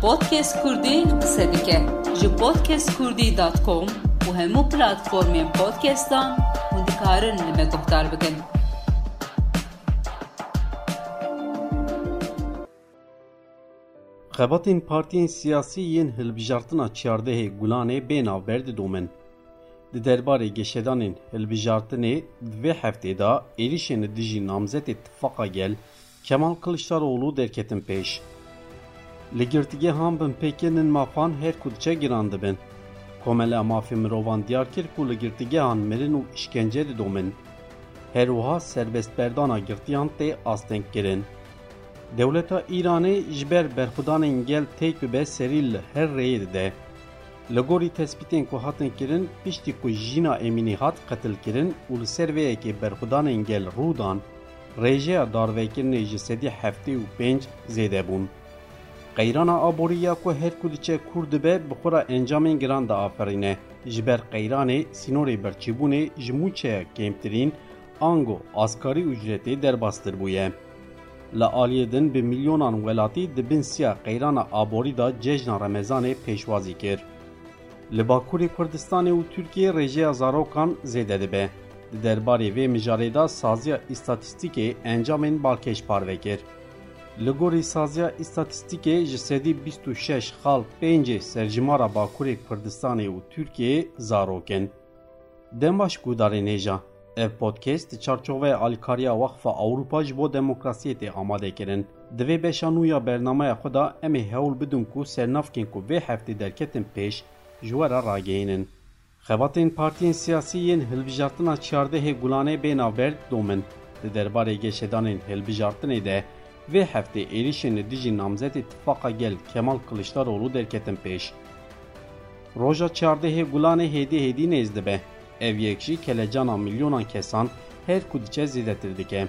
podcast kurdî qise dike ji podcastkurdî.com û hemû platformên podcastan hûn dikarin li me guhdar bikin. Xebatên partiyên siyasî yên hilbijartina çardehê Gulanê bênavber didomin. Di derbarê geşedanên hilbijartinê di vê heftê de êrişên li dijî namzetê Tifaka Gel Kemal Kılıçdaroğlu derketin pêş. Li girtîgehan bin pêkênên mafan her ku diçe giran dibin. Komela mafê mirovan diyar kir ku li girtîgehan mirin û işkence didomin. Her wiha serbestberdana girtiyan tê asteng kirin. Dewleta Îranê ji ber berxudanên gel têk bibe serî li her rêyê dide. Li gorî tespîtên ku hatin kirin piştî ku jîna Emînî hat qetilkirin û li ser vê yekê berxudanên gel rûdan, rêjeya darvekirinê ji sedî heftê û. قیران آبوریا که هر کدیچه کرد به بخورا انجام گران دا آفرینه جبر قیران سینوری برچیبونه جموچه کمترین آنگو آسکاری اجرتی در باستر بویه لآلیدن به میلیونان ولاتی دبین سیا قیران آبوری دا ججن رمزان پیشوازی کرد لباکوری کردستان و ترکیه رژه زاروکان زیده ده به درباره و مجاره دا سازی استاتیستیک انجام بالکش پاروه Ji sedî bîst û şeş xalq pêncê serjimara Bakurê Kurdistanê û Tirkiyeyê zarokin. Dembaş gudarê nêja Ev podcast çarçoveya alîkariya Waxfa Ewropa ji bo demokrasiyê tê amade kirin. Di vê beşa nû ya bernameya xwe da em ê hewl bidin ku sernavkên ku vê heftê derketin pêş ji we re ragihînin. Xebatên partiyên siyasî yên hilbijartina çardehê Gulanê bênavber domin. Di derbarê geşedanên vê heftê êrişên li dijî namzetê Gel Kemal Kılıçdaroğlu derketin pêş. Roja çardehê Gulanê hêdî hêdî nêz dibe. Ev yek jî kelecana milyonan kesan her ku diçe zêdetir dike.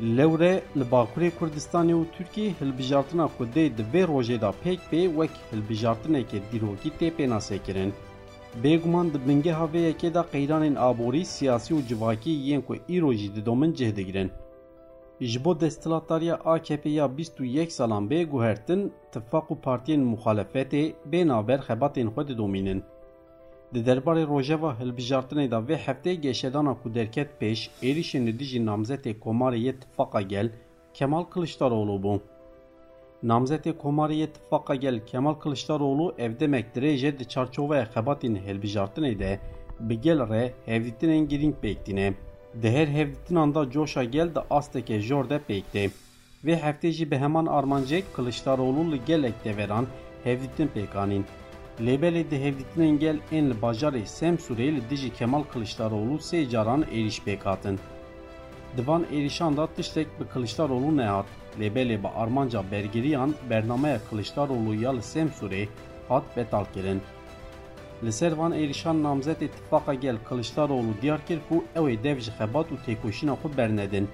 Lewre li Bakurê Kurdistanê û Tirkiyê hilbijartina Kurdê di vê rojê da pêk pê wek hilbijartinekê dîrokî tê pênasekirin. Bêguman di bingeha vê yekê da qeyranên aborî, siyasî û civakî yên ku îro jî didomin cih digirin. Ji bo desthilatdariya AKP ya bîst û yek salan bê guhertin, tifaq û partiyên muxalefetê bênaber xebatên xwe didomînin. Di derbarê rojeva hilbijartinê da vê heftê geşedana ku derket pêş êrişên li dijî namzetê Komarê Gel Kemal Kılıçdaroğlu bû. Namzetê Komarê yê Tifaka Gel Kemal Kılıçdaroğlu ev demek dirêje di çarçoveya xebatên hilbijartinê de bi gel re hevdîtinên girîng pêktîne. Di her hevdîtinan da coşa gel asteke de pêkte. Vê heftê jî bi heman armancek Kılıçdaroğlu li gelek deveran hevdîtin pêkanîn. Lebelê di hevdîtinên gel ên li bajarê Semsûrê li dijî Kemal Kılıçdaroğlu sê caran êriş pêk hatin. Divan êrişan da tiştek bi Kılıçdaroğlu nehat. Lebelê bi armanca bergiriyan bernameya Kılıçdaroğlu ya li Semsûrê hat betal kirin. Li ser van êrişan namzetê Tifaka Gel Kılıçdaroğlu diyar kir ku ew ê dev ji xebat û têkoşîna xwe bernedin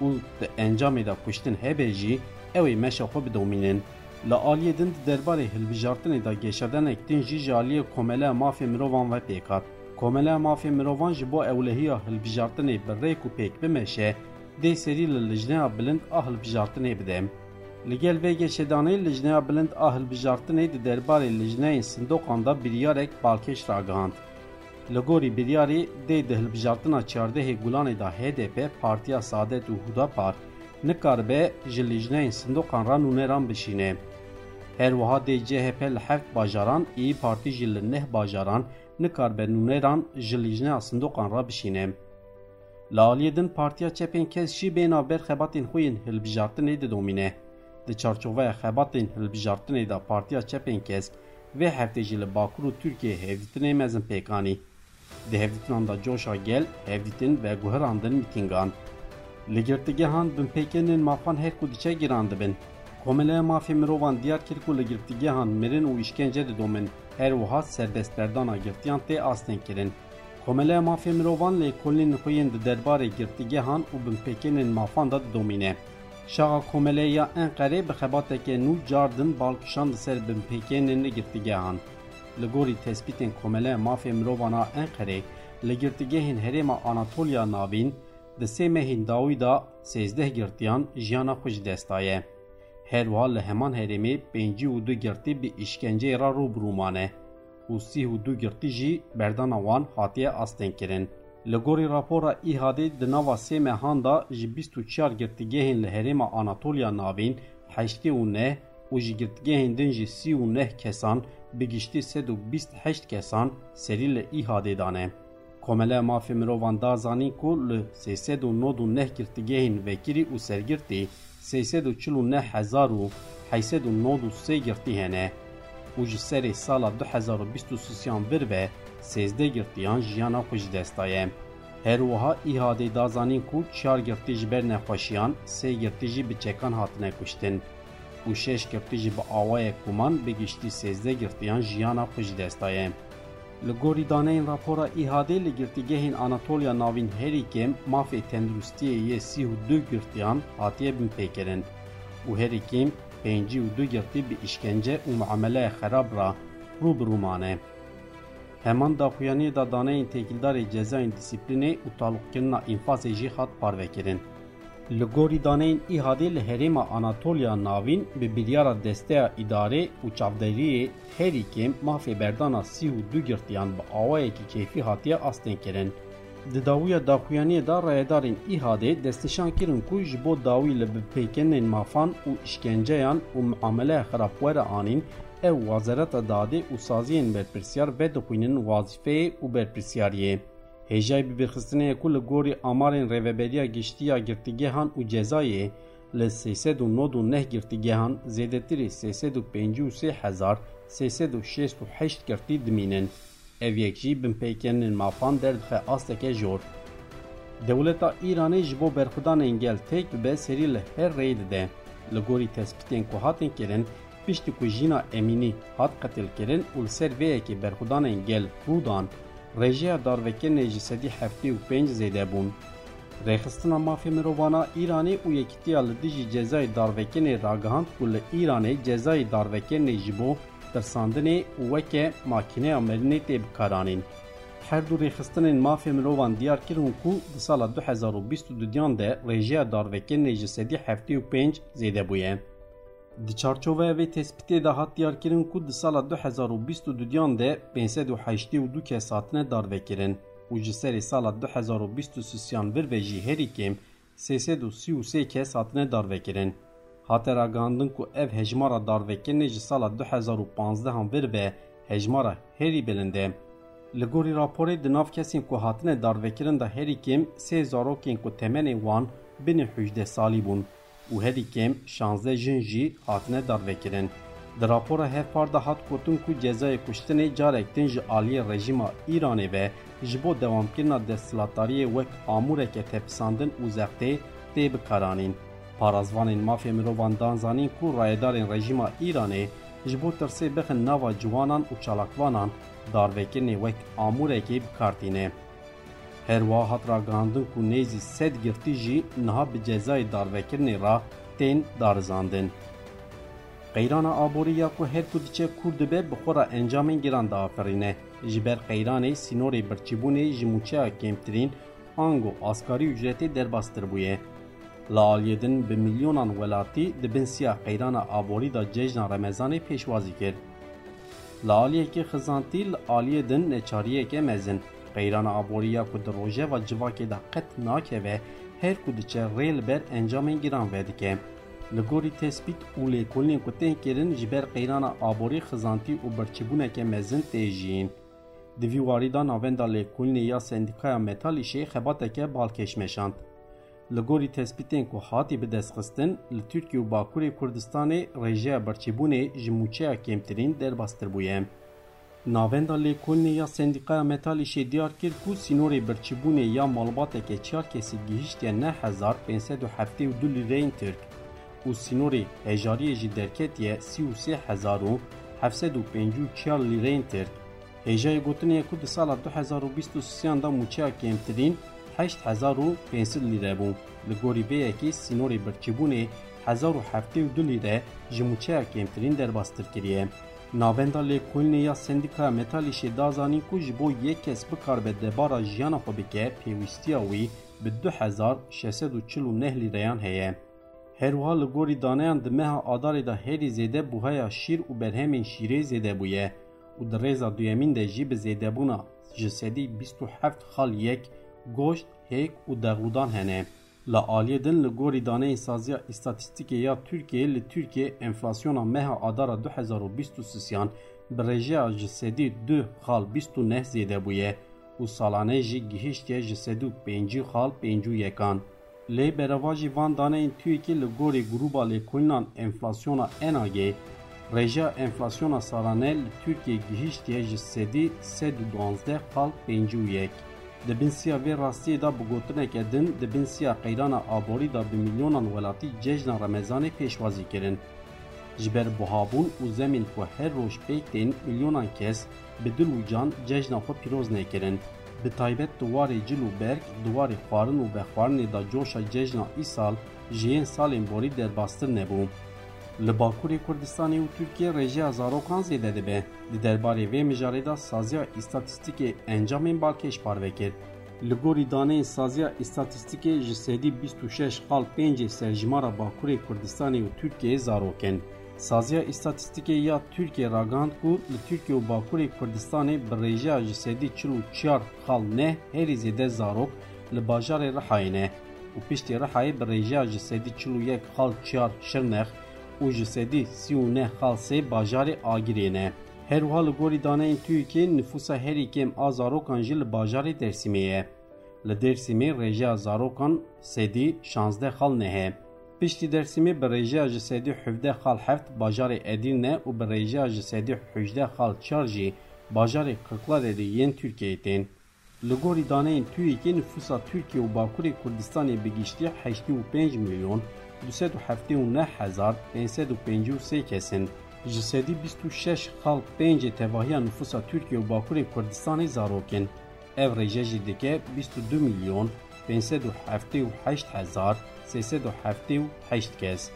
û di encamê da kuştin hebe jî ew ê meşa xwe bidomînin. Li aliyê din di derbarê hilbijartinê da geşedenek din jî ji aliyê komeleya mafê mirovan ve pêkat. Komeleya mafê mirovan ji bo ewlehiya hilbijartinê bi rêk û pêk bimeşe, dê. Li gel vê geşedanê lijneya bilind a hilbijartinê di derbarê lijneyên sindoqan da biryarek balkêş ragihand. Li gorî biryarê dê di hilbijartina çardehê Gulanê da HDP, Partiya Saadet û Hudapar nikaribe ji lijneyên sindoqan ra nûneran bişîne. Her wiha dê CHP li heft bajaran, İyi Parti jî li neh bajaran nikaribe nûneran ji lijneya sindoqan ra bişîne. Li aliyê din Partiya Çepên Kes jî bênavber xebatên xwe yên hilbijartinê didomîne. Di çarçoveya xebatên hilbijartinê da Partiya Çepên Kes vê heftê jî li Bakur û Tirkiye hevdîtinê mezin pêkanî. Di hevdîtinan da coşa gel, hevdîtin ve guheran din mîtîngan. Li girtîgehan bin pêkenên mafan her ku diçe giran dibin. Komeleya mafê mirovan diyar kir ku li girtîgehan mirin û îşkence didomin. Her wiha serbestberdana girtiyan tê asteng kirin. Komeleya mafê mirovan lêkolîn xwe yên di derbarê girtîgehan û bin pêkenên mafan da didomîne. Şaxa Komeleya Enqerê bi xebateke nû car din balkişan li ser bin pêkenên li girtîgehan. Li gorî tespîtên Komeleya mafê mirovana Enqerê li girtîgehên herêma Anatolya navîn di sê mehên dawî da sêzdeh girtiyan jiyana xwe ji dest daye. هەروە لە هەمان هەرێمێ پێنجی و دو گرتی bi îşkenceyê ra rûbirûmane û sîh û du girtî jî berdana wan hatiye astênkirin. Ji bîst û çar girtîgehên li herêma Anatolya navîn heştê û neh û ji girtîgehên din jî sî û neh kesan bi giştî sed û bîst heşt kesan serî li îhadê dane. Komele mafê mirovan da zanîn ku li sêsed û nod û neh girtîgehên vekirî û sergirtî sêsed û çil û neh hezar û heysed û nod û sê girtî hene û ji serê sala 2023yan vir ve sêzdeh girtiyan jiyana xwe ji dest daye. Herwiha îhadê da zanîn ku çar girtî ji ber nexweşiyan, sê girtî jî bi çekan hatine kuştin û şeş girtî jî bi awayek kuman bi giştî sêzdeh girtiyan jiyana xwe ji dest daye. Li gorî daneyên rapora îhadê li girtîgehên Anatolya navîn herî kêm mafê tendurustiyê yê sîh û du girtiyan hatiye girtî bi îşkence û muameleya xerab ra rûbirûmane. Heman daxuyaniyê da daneyên têkildarê cezayên dîsîplînê û talûkkirina înfasê jî hat parvekirin. Li gorî daneyên îhadê li herêma Anatolya navîn bi biryara desteya îdarê û çavderiyê herî kêm mafê berdana sî û du girtiyan bi awayekî keyfî hatiye astênkirin. د داوی یا داخوانی ادارې درې درین احادیه د ستنې شان کېن کوی داوی لپاره پیکن نن مافان او ایشکنجهان او عامله خراب وره انې او وزارت د دادي استاذین به پرسیار به د وظیفه او به پرسیارې هيجایبې برخې نه کله ګوري امارن رېوبالیا گشتي یا ګټي او جزای لس سیسدو مودو نه ګټي گهان زیدت دمینن. Ev yek jî binpêkenên mafan derdixe asteke jor. Dewleta Îranê ji bo berxudanên gel têk bibe serî li her rêyê dide. Li gorî tespîtên ku hatin kirin, piştî ku jîna Emînî hat qetilkirin û li ser vê yekê berxudanên gel rûdan, rêjeya darvekirinê ji sedî heftê û pênc zêde bûn. Rêxistina mafê mirovana Îranê û yekîtiya li dijî cezayê darvekirinê ragihand ku li Îranê cezayê darvekirinê ji bo tirsandinê û weke makîneya merînê tê bikaranîn. Her du rêxistinên mafê mirovan diyar kirin ku di sala 2022 de rêjeya darvekirinê ji sedî heftê û pênc zêde bûye. Di çarçoveya vê tespîtê de hat diyarkirin ku di sala 2022 de 582 kes hatine darvekirin û ji serê sala 2023yan vir ve jî herî kêm 333 kes hatine darvekirin. Hate ragihandin ku ev hejmara darvekirinê ji sala 2015 vir ve hejmara herî bilind e. Li gorî di nav kesên ku hatine darvekirin da herî kêm sê zarokên ku temenê wan binê 18 salî bûn û herî kêm 16 jin jî hatine darvekirin. Di rapora hevpar da hat gotin ku cezayê kuştinê carek din ji aliyê rejîma Îranê ve ji bo dewamkirina desthilatdariyê wek amûreke tepîsandin û zextê. Parazvanên mafê mirovan dan zanîn ku rayedarên rejîma Îranê ji bo tirsê bixin nava ciwanan û çalakvanan darvekirinê wek amûrekê bikartîne. Herwa hat ragihandin ku nêzî sed girtî jî niha bi cezayê darvekirinê ra tên darizandin. Qeyrana aborî ya ku her ku diçe kûr dibe bi xwe ra encamên giran diafirîne. Ji ber qeyranê sînorê birçîbûnê ji mûçeya kêmtirîn ango askarî ücretê derbastir bûye. Li aliyê din bi milyonan welatî di bin siya qeyrana aborî da cejna Remezanê pêşwazî kir. Li aliyekê xizantî li aliyê din neçariyeke mezin. Qeyrana aboriya ku di rojeva civakê de qet nakeve her ku diçe rê li ber encamên giran vedike. Li gorî tespît û lêkolînên ku tên kirin ji ber qeyrana aborî xizantî û birçîbûneke mezin tê jiyîn. Di vî warî da navenda لګوري تثبیتین کو هاتی به دستخستن ل ترکیه او باکوري کوردستان رژه برچبونې جموچه کمترین در باستر بویم ناوند لیکونی یا سندیقا متالی شی دیار کر کو سینور برچبونې یا مالبات کې چار کسی گیشت نه 1572 لیرین ترک او سینور هجاری جی درکت یې 33754 لیرین ترک هجای گوتنی کو د سال 2023 دا موچه کمترین 8000 هزار و پینسد لیره بو. لگوری به یکی سینوری برچبونی هزار و لیره جموچه ها کمترین در باستر کریه. ناوندا لیکولنی یا سندیکا متالیش دازانی که جبو یک کس بکار به دبارا جیانا خو بکه به دو هزار هیه. هروها لگوری دانهان دمه ها آداری دا هری زیده بوهای شیر و برهمین شیره زیده بویه. و در ریزا دویمین ده جی به زیده بونا. جسدی 27 خال یک goşt, hêk û dexûdan hene. Li aliyê din li gorî daneyên saziya îstatîstîkê ya Tirkiyeyê li Tirkiye enflasyona meha adara 2023yan bi rêjeya ji sedî du xal bîst û neh zêde bûye û salane jî gihîştiye ji sedû pêncî xal pêncû yekan. Lê bereva jî van daneyên TÜİKê li gorî enflasyona NAG Rêjeya enflasyona salane li Tirkiye gihîştiye ji sedî sed û yek. د بنسیا وی راستی دا بگوتنه کدن د بنسیا قیران آبوری دا به میلیونان ولاتی جشن رمضان پیشوازی کرن جبر بهابون و زمین کو هر روش پیکتین میلیونان کس به دل و جان جشن خو پیروز نکرن به تایبت دوار جلو برگ دوار خوارن و بخوارن دا جوشا جشن ایسال جین سالین بوری در باستر نبوم Li Bakurê Kurdistanê û Tirkiye rêjeya zarokan zêde dibe. Di derbarê vê mijarê da saziya îstatîstîkê encamên balkêş parve kir. Li gorî daneyên saziya îstatîstîkê ji sedî bîst û şeş xal pêncê serjimara Bakurê Kurdistanê û Tirkiyeyê zarokin. Saziya îstatîstîkê ya Tirkiye ragihand ku li Tirkiye û Bakurê Kurdistanê bi rêjeya ji sedî çil û neh herî zêde zarok li bajarê Rihayê ne û piştî Rihayê bi rêjeya ji sedî çil û yek şirnex û ji sedî sî û neh xal sê bajarê Agirê ne. Herwiha li gorî daneyên TÜİKê nüfusa herî kêm a zarokan jî li bajarê Dêrsimê ye. Li Dêrsimê rêjeya zarokan sedî şazdeh xal nehe. Piştî Dêrsimê bi rêjeya ji sedî hevdeh xal heft bajarê Edirne û bi rêjeya ji sedî hejdeh xal çar jî bajarê Kırklareli yên Tirkiyeyê tên. Li gorî daneyên TÜİKê nüfusa Tirkiye û Bakurê Kurdistanê bi giştî heştî û pênc milyon 279,553 kesin. Ji sedî bîst û şeş xal pêncê tevahiya nüfusa Tirkiye û Bakurê Kurdistanê zarokin. Ev rêje jî dike bîst û du milyon 578 hezar 378 kes.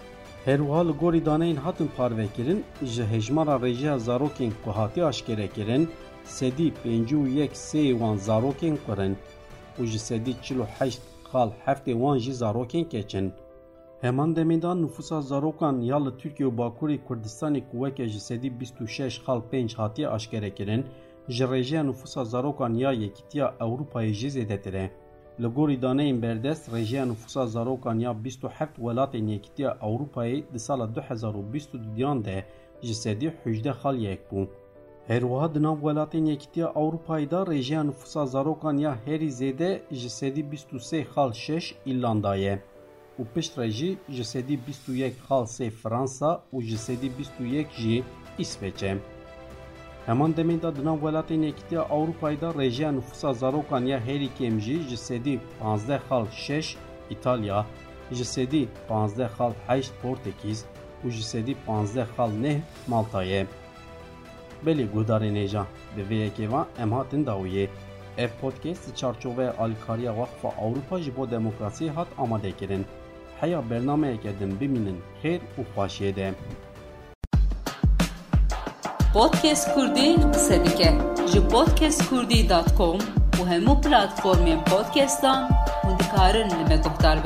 Herwiha li gorî daneyên hatin parvekirin ji hejmara rêjeya zarokên ku hatiye aşkêrekirin sedî pêncî û yek sê wan zarokên qirin û ji sedî çil û heşt xal heftê wan jî zarokên. Heman demêdan nüfusa zarokan ya li Tirkiye û Bakurê Kurdistanê ku weke ji sedî bîst û hatiye aşkêrekirin ji rêjeya nüfusa zarokan ya Yekîtiya Ewropayê jî zêdetir e. Li berdest rêjeya nüfusa zarokan ya bîst û heft welatên Yekîtiya Ewropayê di sala du hezar û bîst û duyan de ji sedî hejde xal yek bû. Herwiha di nav welatên Yekîtiya Ewropayê da rêjeya nüfusa zarokan ya herî zêde ji sedî bîst û sê. Û pişt re jî ji sedî bîst û yek xal sê Fransa û ji sedî bîst û yek jî İsveç e. Heman demê da di nav welatên Yekîtiya Ewropayê da rêjeya zarokan ya herî kêm jî ji sedî panzdeh xal şeş İtalya, ji sedî panzdeh xal heşt Portekîz û ji sedî panzdeh xal neh Malta ye. Belê guhdarên hêja bi vê yekê ve em hatin dawiyê. Ev podcast çarçoveya alîkariya Waqfa Ewropa ji bo demokrasiyê hat amadekirin. Heya bernameyeke din bimînin xêr û xweşiyê de. Podcast Kurdî qise dike ji podcastkurdî.com û hemû platformên podcastan hûn dikarin li me guhdar.